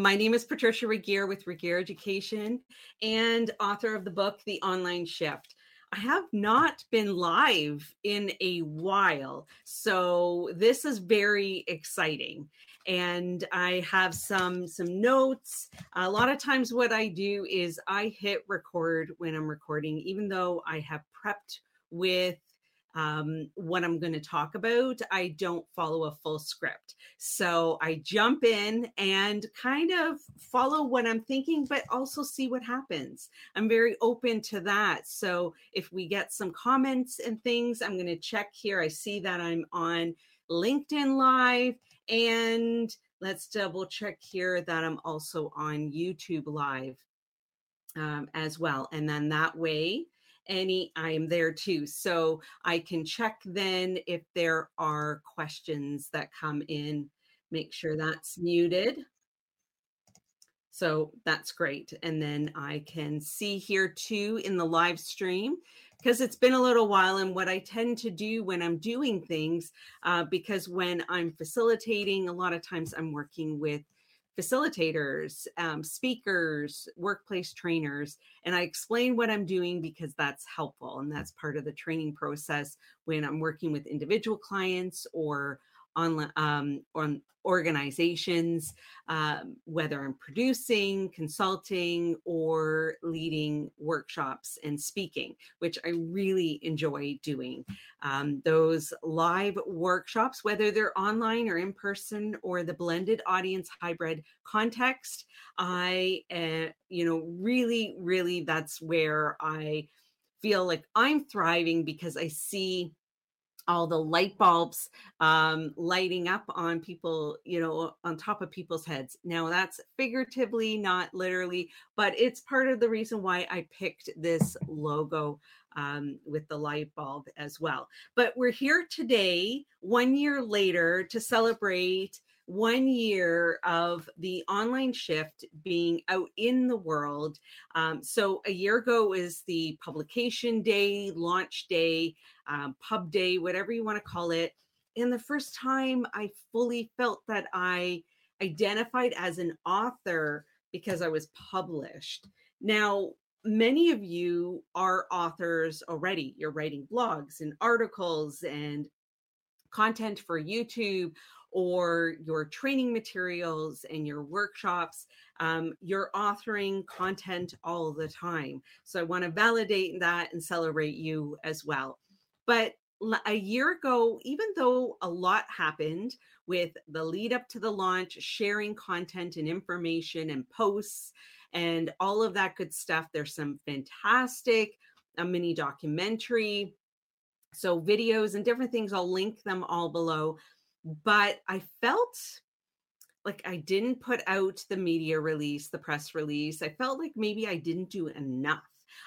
My name is Patricia Regier with Regier Education and author of the book, The Online Shift. I have not been live in a while, so this is very exciting. And I have some some notes. A lot of times, what I do is I hit record when I'm recording, even though I have prepped with um, what I'm going to talk about. I don't follow a full script. So I jump in and kind of follow what I'm thinking, but also see what happens. I'm very open to that. So if we get some comments and things, I'm going to check here. I see that I'm on LinkedIn Live and let's double check here that I'm also on YouTube Live um, as well. And then that way, any i am there too. So i can check then if there are questions that come in make sure that's muted. So that's great. And then i can see here too in the live stream because it's been a little while and what i tend to do when i'm doing things uh, because when i'm facilitating a lot of times i'm working with facilitators, um, speakers, workplace trainers, and I explain what I'm doing because that's helpful and that's part of the training process when I'm working with individual clients or on um, on organizations, um, whether I'm producing, consulting, or leading workshops and speaking, which I really enjoy doing. Um, those live workshops, whether they're online or in person or the blended audience hybrid context, I, uh, you know, really, really, that's where I feel like I'm thriving because I see all the light bulbs um, lighting up on people, you know, on top of people's heads. Now, that's figuratively, not literally, but it's part of the reason why I picked this logo um, with the light bulb as well. But we're here today, one year later, to celebrate one year of the online shift being out in the world. Um, so, a year ago is the publication day, launch day, um, pub day, whatever you want to call it. And the first time I fully felt that I identified as an author because I was published. Now, many of you are authors already. You're writing blogs and articles and content for YouTube or your training materials and your workshops. Um, you're authoring content all the time. So I want to validate that and celebrate you as well. But a year ago, even though a lot happened with the lead up to the launch, sharing content and information and posts and all of that good stuff, there's some fantastic a mini documentary. So, videos and different things, I'll link them all below. But I felt like I didn't put out the media release, the press release. I felt like maybe I didn't do enough.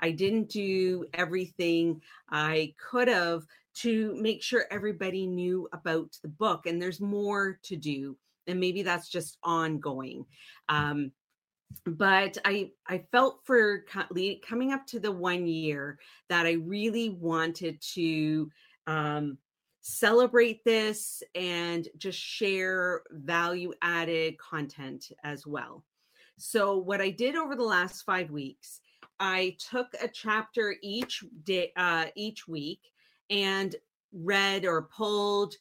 I didn't do everything I could have to make sure everybody knew about the book. And there's more to do. And maybe that's just ongoing. Um, but I I felt for coming up to the one year that I really wanted to um, celebrate this and just share value added content as well. So what I did over the last five weeks I took a chapter each day, uh, each week, and read or pulled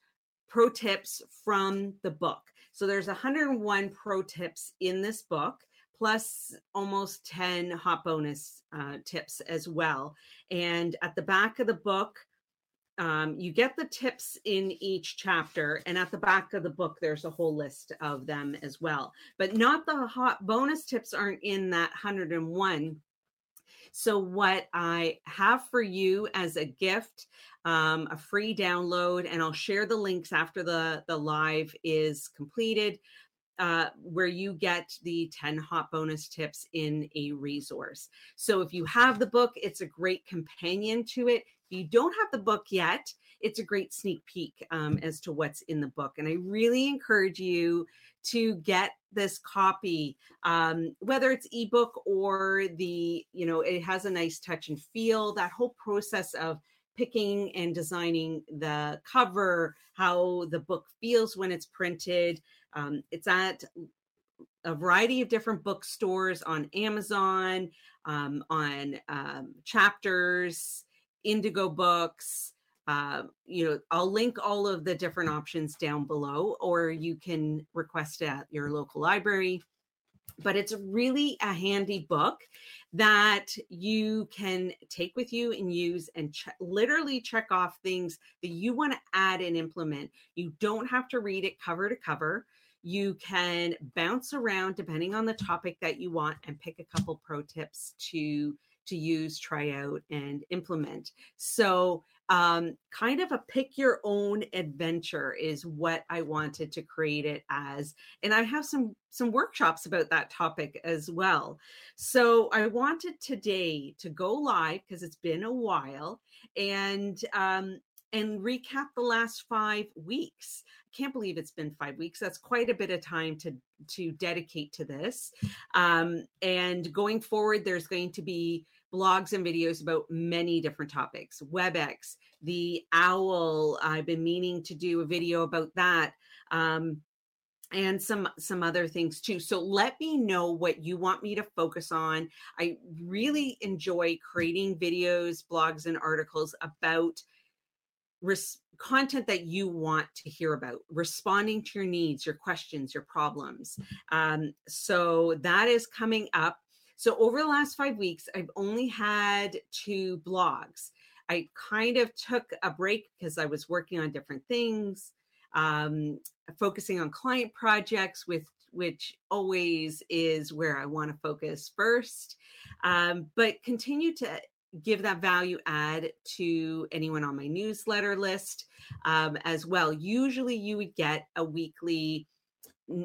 pro tips from the book. So there's 101 pro tips in this book, plus almost 10 hot bonus uh, tips as well. And at the back of the book, um, you get the tips in each chapter, and at the back of the book, there's a whole list of them as well. But not the hot bonus tips aren't in that 101 so, what I have for you as a gift, um, a free download, and I'll share the links after the, the live is completed, uh, where you get the 10 hot bonus tips in a resource. So, if you have the book, it's a great companion to it. If you don't have the book yet, it's a great sneak peek um, as to what's in the book. And I really encourage you to get this copy, um, whether it's ebook or the, you know, it has a nice touch and feel. That whole process of picking and designing the cover, how the book feels when it's printed. Um, it's at a variety of different bookstores on Amazon, um, on um, chapters, Indigo Books. Uh, you know, I'll link all of the different options down below, or you can request it at your local library. But it's really a handy book that you can take with you and use and ch- literally check off things that you want to add and implement. You don't have to read it cover to cover. You can bounce around depending on the topic that you want and pick a couple pro tips to to use, try out, and implement. So, um, kind of a pick your own adventure is what I wanted to create it as, and I have some some workshops about that topic as well. So, I wanted today to go live because it's been a while, and um, and recap the last five weeks I can't believe it's been five weeks. That's quite a bit of time to to dedicate to this. Um, and going forward, there's going to be blogs and videos about many different topics. WebEx, the owl. I've been meaning to do a video about that. Um, and some some other things too so let me know what you want me to focus on i really enjoy creating videos blogs and articles about res- content that you want to hear about, responding to your needs, your questions, your problems. Um, so that is coming up. So over the last five weeks, I've only had two blogs. I kind of took a break because I was working on different things, um, focusing on client projects with which always is where I want to focus first. Um, but continue to give that value add to anyone on my newsletter list um, as well. Usually, you would get a weekly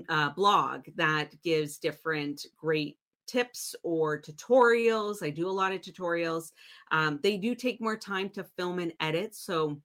uh, blog that gives different great tips or tutorials. I do a lot of tutorials. Um, they do take more time to film and edit, so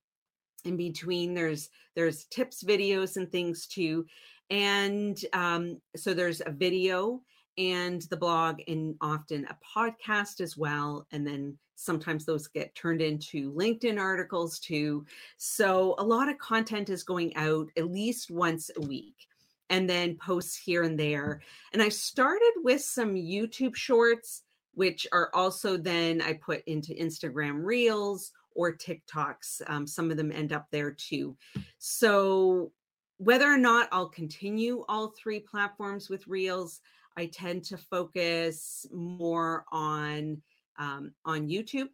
in between there's there's tips videos and things too and um, so there's a video and the blog and often a podcast as well and then sometimes those get turned into linkedin articles too so a lot of content is going out at least once a week and then posts here and there and i started with some youtube shorts which are also then i put into instagram reels or tiktoks um, some of them end up there too so whether or not i'll continue all three platforms with reels I tend to focus more on um, on YouTube.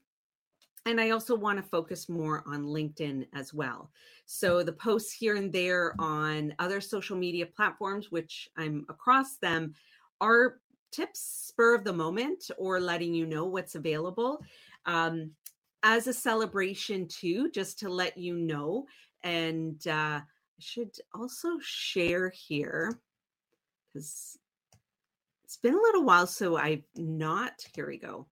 And I also want to focus more on LinkedIn as well. So the posts here and there on other social media platforms, which I'm across them, are tips spur of the moment or letting you know what's available. Um, as a celebration, too, just to let you know. And uh, I should also share here because it's been a little while, so I've not, here we go,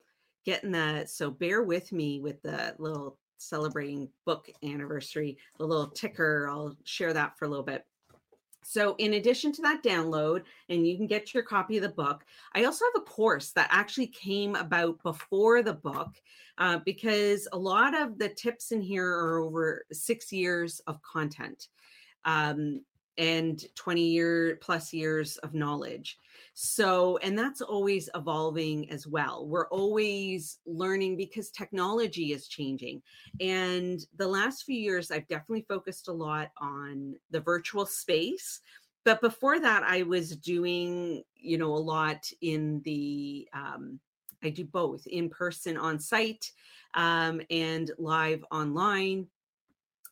getting the, so bear with me with the little celebrating book anniversary, the little ticker. I'll share that for a little bit. So, in addition to that download, and you can get your copy of the book, I also have a course that actually came about before the book uh, because a lot of the tips in here are over six years of content. Um, and 20 year plus years of knowledge. So, and that's always evolving as well. We're always learning because technology is changing. And the last few years, I've definitely focused a lot on the virtual space. But before that, I was doing, you know, a lot in the, um, I do both in person on site um, and live online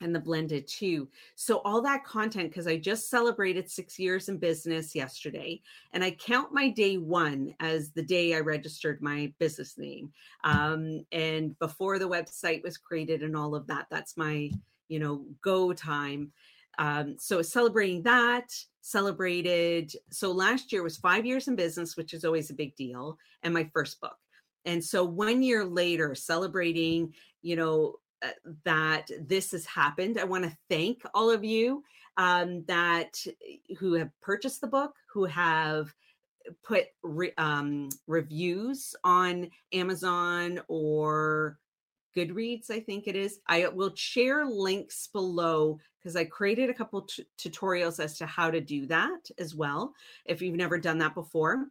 and the blended too. So all that content because I just celebrated 6 years in business yesterday and I count my day 1 as the day I registered my business name. Um, and before the website was created and all of that that's my, you know, go time. Um, so celebrating that, celebrated so last year was 5 years in business which is always a big deal and my first book. And so one year later celebrating, you know, that this has happened. I want to thank all of you um, that eh, who have purchased the book, who have put re, um, reviews on Amazon or Goodreads, I think it is. I will share links below because I created a couple t- tutorials as to how to do that as well. If you've never done that before,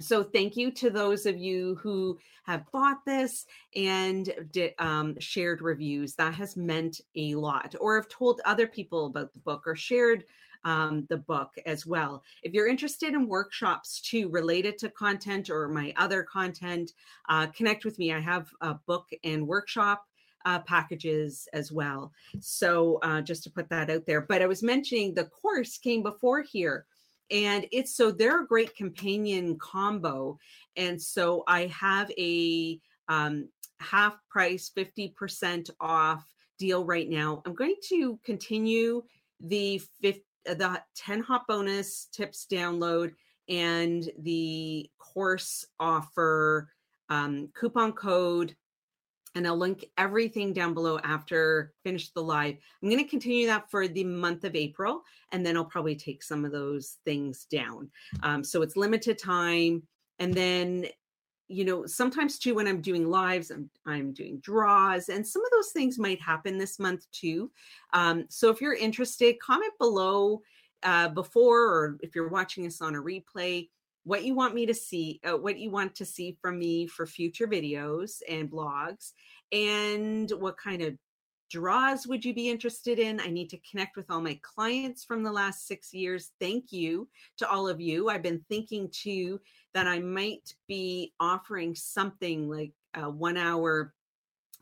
so thank you to those of you who have bought this and did, um, shared reviews. That has meant a lot or have told other people about the book or shared um, the book as well. If you're interested in workshops too related to content or my other content uh, connect with me. I have a book and workshop uh, packages as well. So uh, just to put that out there. But i was mentioning the course came before here and it's so they're a great companion combo and so i have a um, half price 50% off deal right now. I'm going to continue the 50, the 10 hot bonus tips download and the course offer um, coupon code and I'll link everything down below after finish the live. I'm going to continue that for the month of April, and then I'll probably take some of those things down. Um, so it's limited time, and then you know sometimes too when I'm doing lives, I'm I'm doing draws, and some of those things might happen this month too. Um, so if you're interested, comment below uh, before, or if you're watching us on a replay what you want me to see, uh, what you want to see from me for future videos and blogs, and what kind of draws would you be interested in? I need to connect with all my clients from the last six years. Thank you to all of you. I've been thinking too that I might be offering something like a one hour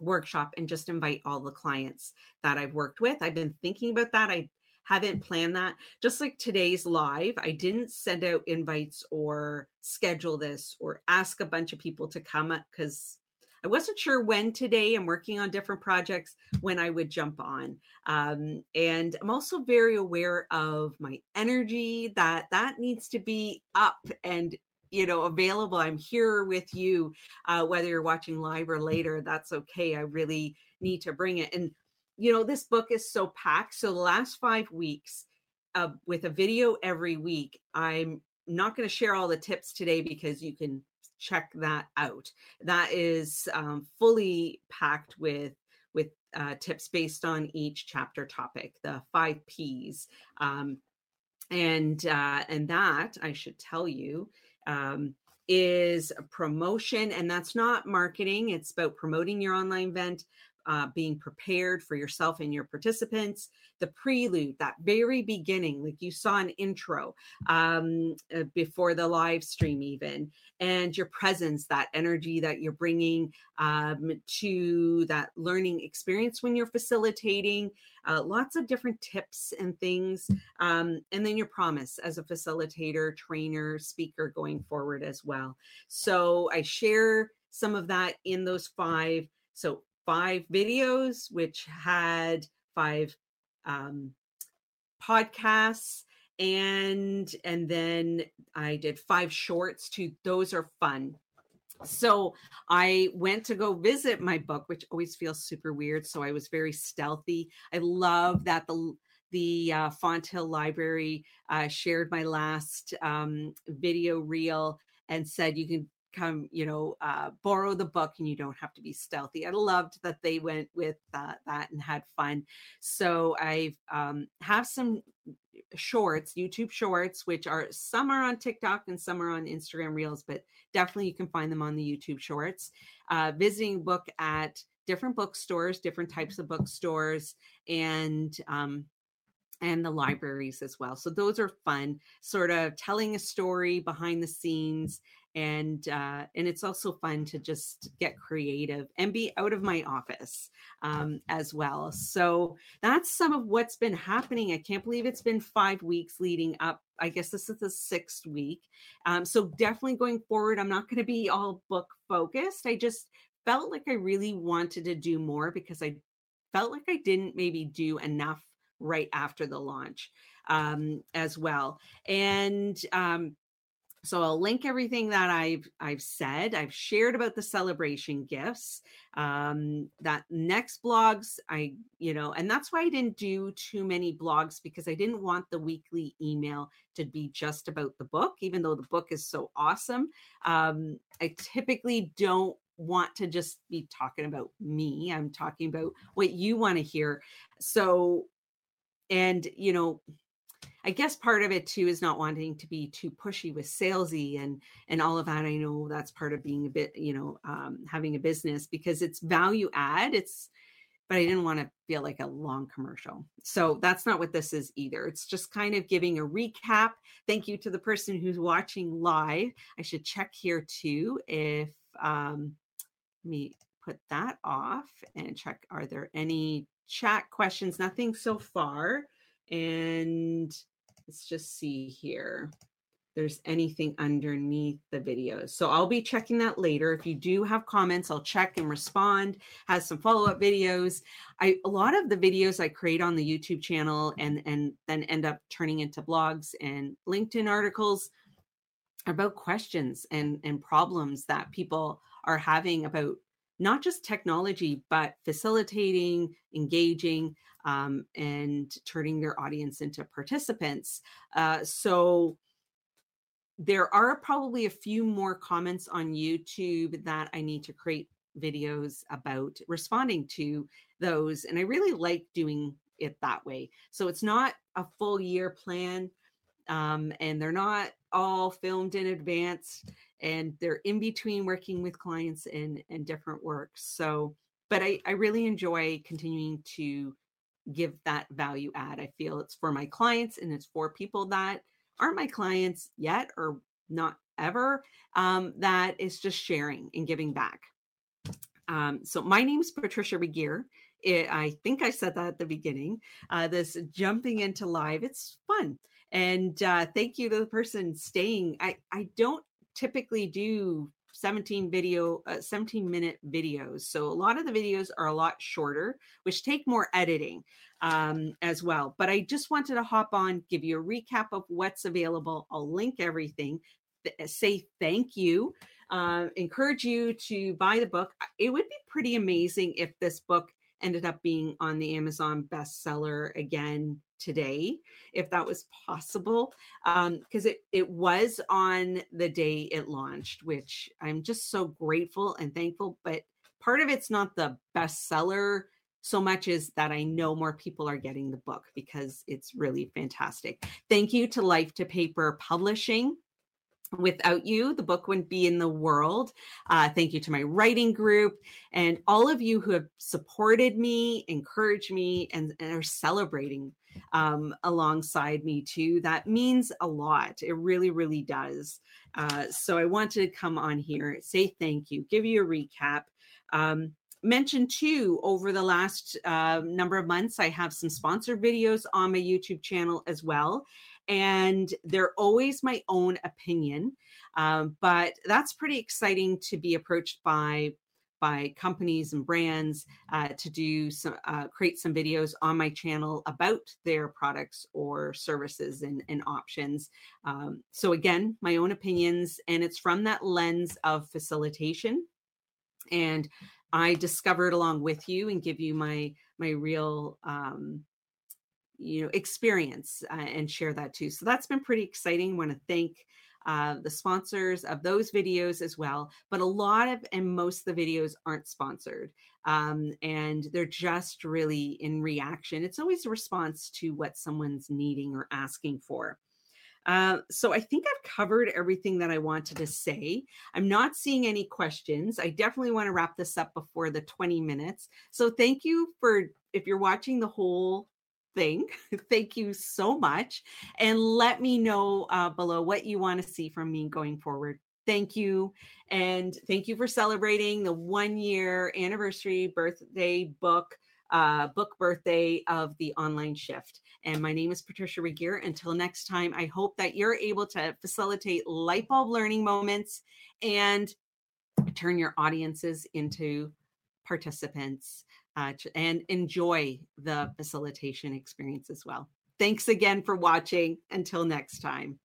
workshop and just invite all the clients that I've worked with. I've been thinking about that. I haven't planned that. Just like today's live, I didn't send out invites or schedule this or ask a bunch of people to come because I wasn't sure when today. I'm working on different projects when I would jump on. Um, and I'm also very aware of my energy that that needs to be up and you know available i'm here with you uh, whether you're watching live or later that's okay i really need to bring it and you know, this book is so packed. So the last five weeks, uh, with a video every week, I'm not going to share all the tips today because you can check that out. That is um, fully packed with with uh, tips based on each chapter topic, the five P's, um, and uh, and that I should tell you. Um, is promotion and that's not marketing it's about promoting your online event uh, being prepared for yourself and your participants, the prelude, that very beginning, like you saw an intro um, uh, before the live stream, even, and your presence, that energy that you're bringing um, to that learning experience when you're facilitating, uh, lots of different tips and things. Um, and then your promise as a facilitator, trainer, speaker going forward as well. So I share some of that in those five. So five videos, which had five um, podcasts and and then i did five shorts too those are fun. So i went to go visit my book which always feels super weird so i was very stealthy. I love that the the uh, Fonthill Library uh, shared my last um, video reel and said you can come, you know, uh, borrow the book and you don't have to be stealthy. I loved that they went with uh, that and had fun. So I um, have some shorts, YouTube shorts, which are some are on TikTok and some are on Instagram Reels, but definitely you can find them on the YouTube shorts. Uh, visiting book at different bookstores, different types of bookstores, and um, and the libraries as well. So those are fun, sort of telling a story behind the scenes and uh, and it's also fun to just get creative and be out of my office um, as well. So that's some of what's been happening. I can't believe it's been five weeks leading up. I guess this is the sixth week. Um, so definitely going forward, I'm not going to be all book focused. I just felt like I really wanted to do more because I felt like I didn't maybe do enough right after the launch um, as well. And um, so I'll link everything that I've I've said. I've shared about the celebration gifts. Um, that next blogs, I you know, and that's why I didn't do too many blogs because I didn't want the weekly email to be just about the book, even though the book is so awesome. Um, I typically don't want to just be talking about me. I'm talking about what you want to hear. So, and you know, I guess part of it too is not wanting to be too pushy with salesy and and all of that. I know that's part of being a bit, you know, um, having a business because it's value add. It's but I didn't want to feel like a long commercial. So that's not what this is either. It's just kind of giving a recap. Thank you to the person who's watching live. I should check here too if um let me put that off and check are there any chat questions? Nothing so far. And let's just see here there's anything underneath the videos. So I'll be checking that later. If you do have comments, I'll check and respond. Has some follow-up videos. I a lot of the videos I create on the YouTube channel and and then end up turning into blogs and LinkedIn articles about questions and and problems that people are having about not just technology but facilitating, engaging, um, and turning their audience into participants. Uh, so there are probably a few more comments on YouTube that I need to create videos about responding to those. And I really like doing it that way. So it's not a full year plan. Um, and they're not all filmed in advance and they're in between working with clients and and different works so but I, I really enjoy continuing to give that value add. I feel it's for my clients and it's for people that aren't my clients yet or not ever um, that is just sharing and giving back. Um, so my name is patricia regier it, i think i said that at the beginning uh, this jumping into live it's fun. And uh, thank you to the person staying. I i don't typically do 17 video uh, 17 minute videos. So a lot of the videos are a lot shorter which take more editing um, as well. But i just wanted to hop on give you a recap of what's available. I'll link everything. Th- uh, say thank you. Uh, encourage you to buy the book. It would be pretty amazing if this book ended up being on the amazon bestseller again today if that was possible because um, it, it was on the day it launched which i'm just so grateful and thankful but part of it's not the bestseller so much as that i know more people are getting the book because it's really fantastic. Thank you to life to paper publishing Without you, the book wouldn't be in the world. Uh, thank you to my writing group and all of you who have supported me, encouraged me, and, and are celebrating um, alongside me too. That means a lot. It really, really does. Uh, so I want to come on here, say thank you, give you a recap. Um, mention too over the last uh, number of months i have some sponsored videos on my youtube channel as well and they're always my own opinion. Um, but that's pretty exciting to be approached by by companies and brands uh, to do some uh, create some videos on my channel about their products or services and, and options um, so again my own opinions and it's from that lens of facilitation and i discovered along with you and give you my my real um, you know experience uh, and share that too so that's been pretty exciting want to thank uh, the sponsors of those videos as well but a lot of and most of the videos aren't sponsored um, and they're just really in reaction it's always a response to what someone's needing or asking for uh, so I think I've covered everything that I wanted to say. I'm not seeing any questions. I definitely want to wrap this up before the 20 minutes. So thank you for if you're watching the whole thing. Thank you so much. And let me know uh, below what you want to see from me going forward. Thank you. And thank you for celebrating the one year anniversary birthday book, uh, book birthday of the online shift. And my name is Patricia Regier. Until next time, I hope that you're able to facilitate light bulb learning moments and turn your audiences into participants uh, and enjoy the facilitation experience as well. Thanks again for watching. Until next time.